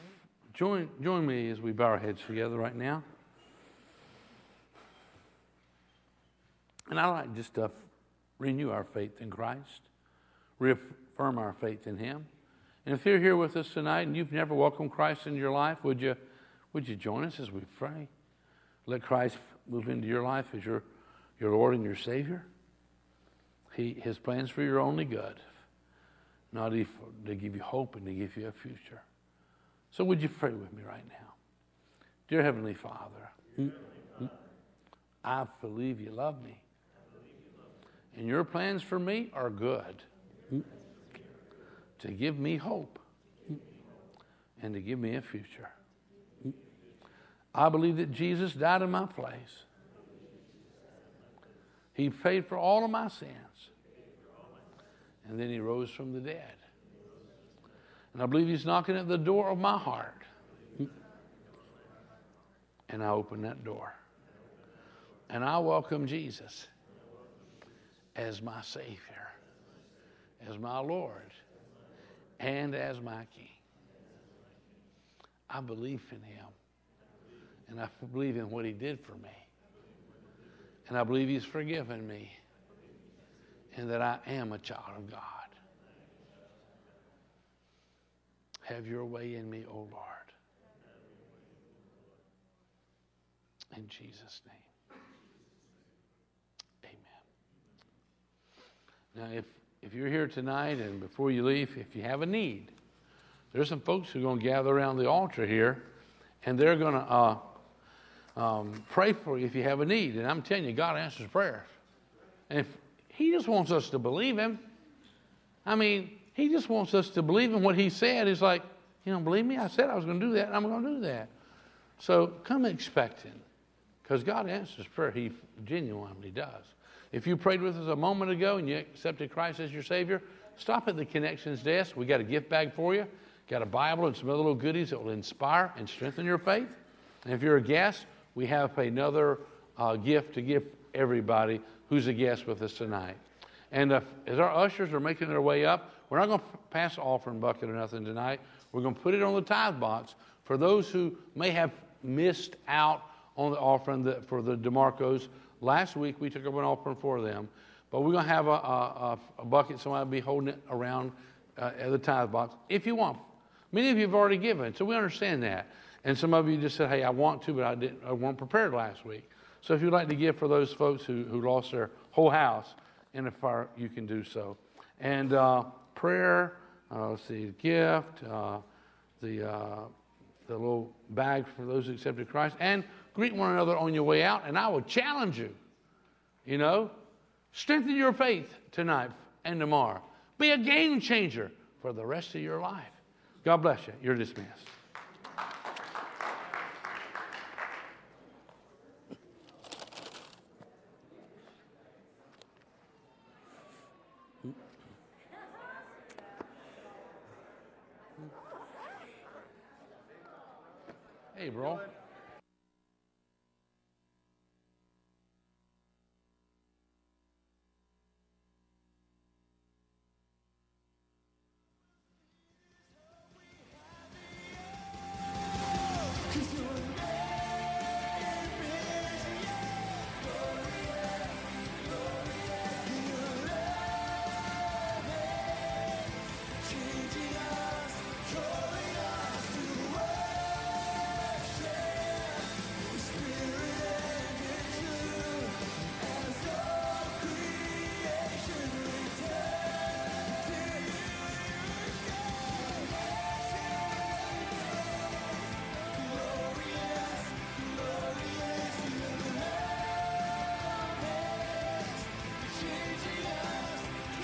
Join, join me as we bow our heads together right now. And I like just to renew our faith in Christ, reaffirm our faith in Him. And if you're here with us tonight and you've never welcomed Christ into your life, would you, would you join us as we pray? Let Christ move into your life as your, your Lord and your Savior. He, his plans for your only good, not if, they give you hope and they give you a future. So would you pray with me right now? Dear Heavenly Father, I believe you love me. And your plans for me are good to give me hope and to give me a future. I believe that Jesus died in my place. He paid for all of my sins. And then he rose from the dead. And I believe he's knocking at the door of my heart. And I open that door. And I welcome Jesus as my Savior, as my Lord, and as my King. I believe in Him, and I believe in what He did for me, and I believe He's forgiven me, and that I am a child of God. Have your way in me, O Lord. In Jesus' name. Amen. Now, if, if you're here tonight and before you leave, if you have a need, there's some folks who are going to gather around the altar here, and they're going to uh, um, pray for you if you have a need. And I'm telling you, God answers prayers. And if He just wants us to believe Him, I mean, He just wants us to believe in what He said. He's like, you don't believe me? I said I was going to do that, and I'm going to do that. So come expecting, because God answers prayer. He genuinely does. If you prayed with us a moment ago and you accepted Christ as your Savior, stop at the connections desk. We got a gift bag for you. Got a Bible and some other little goodies that will inspire and strengthen your faith. And if you're a guest, we have another uh, gift to give everybody who's a guest with us tonight. And uh, as our ushers are making their way up, we're not going to pass offering bucket or nothing tonight. We're going to put it on the tithe box for those who may have missed out on the offering that, for the DeMarcos Last week we took up an offering for them, but we're going to have a, a, a bucket. Somebody will be holding it around uh, at the tithe box if you want. Many of you have already given, so we understand that. And some of you just said, "Hey, I want to, but I didn't. I weren't prepared last week." So if you'd like to give for those folks who, who lost their whole house in a fire, you can do so. And uh, prayer, uh, let's see, gift, uh, the uh, the little bag for those who accepted Christ, and greet one another on your way out, and I will challenge you. You know, strengthen your faith tonight and tomorrow. Be a game changer for the rest of your life. God bless you. You're dismissed. Bro.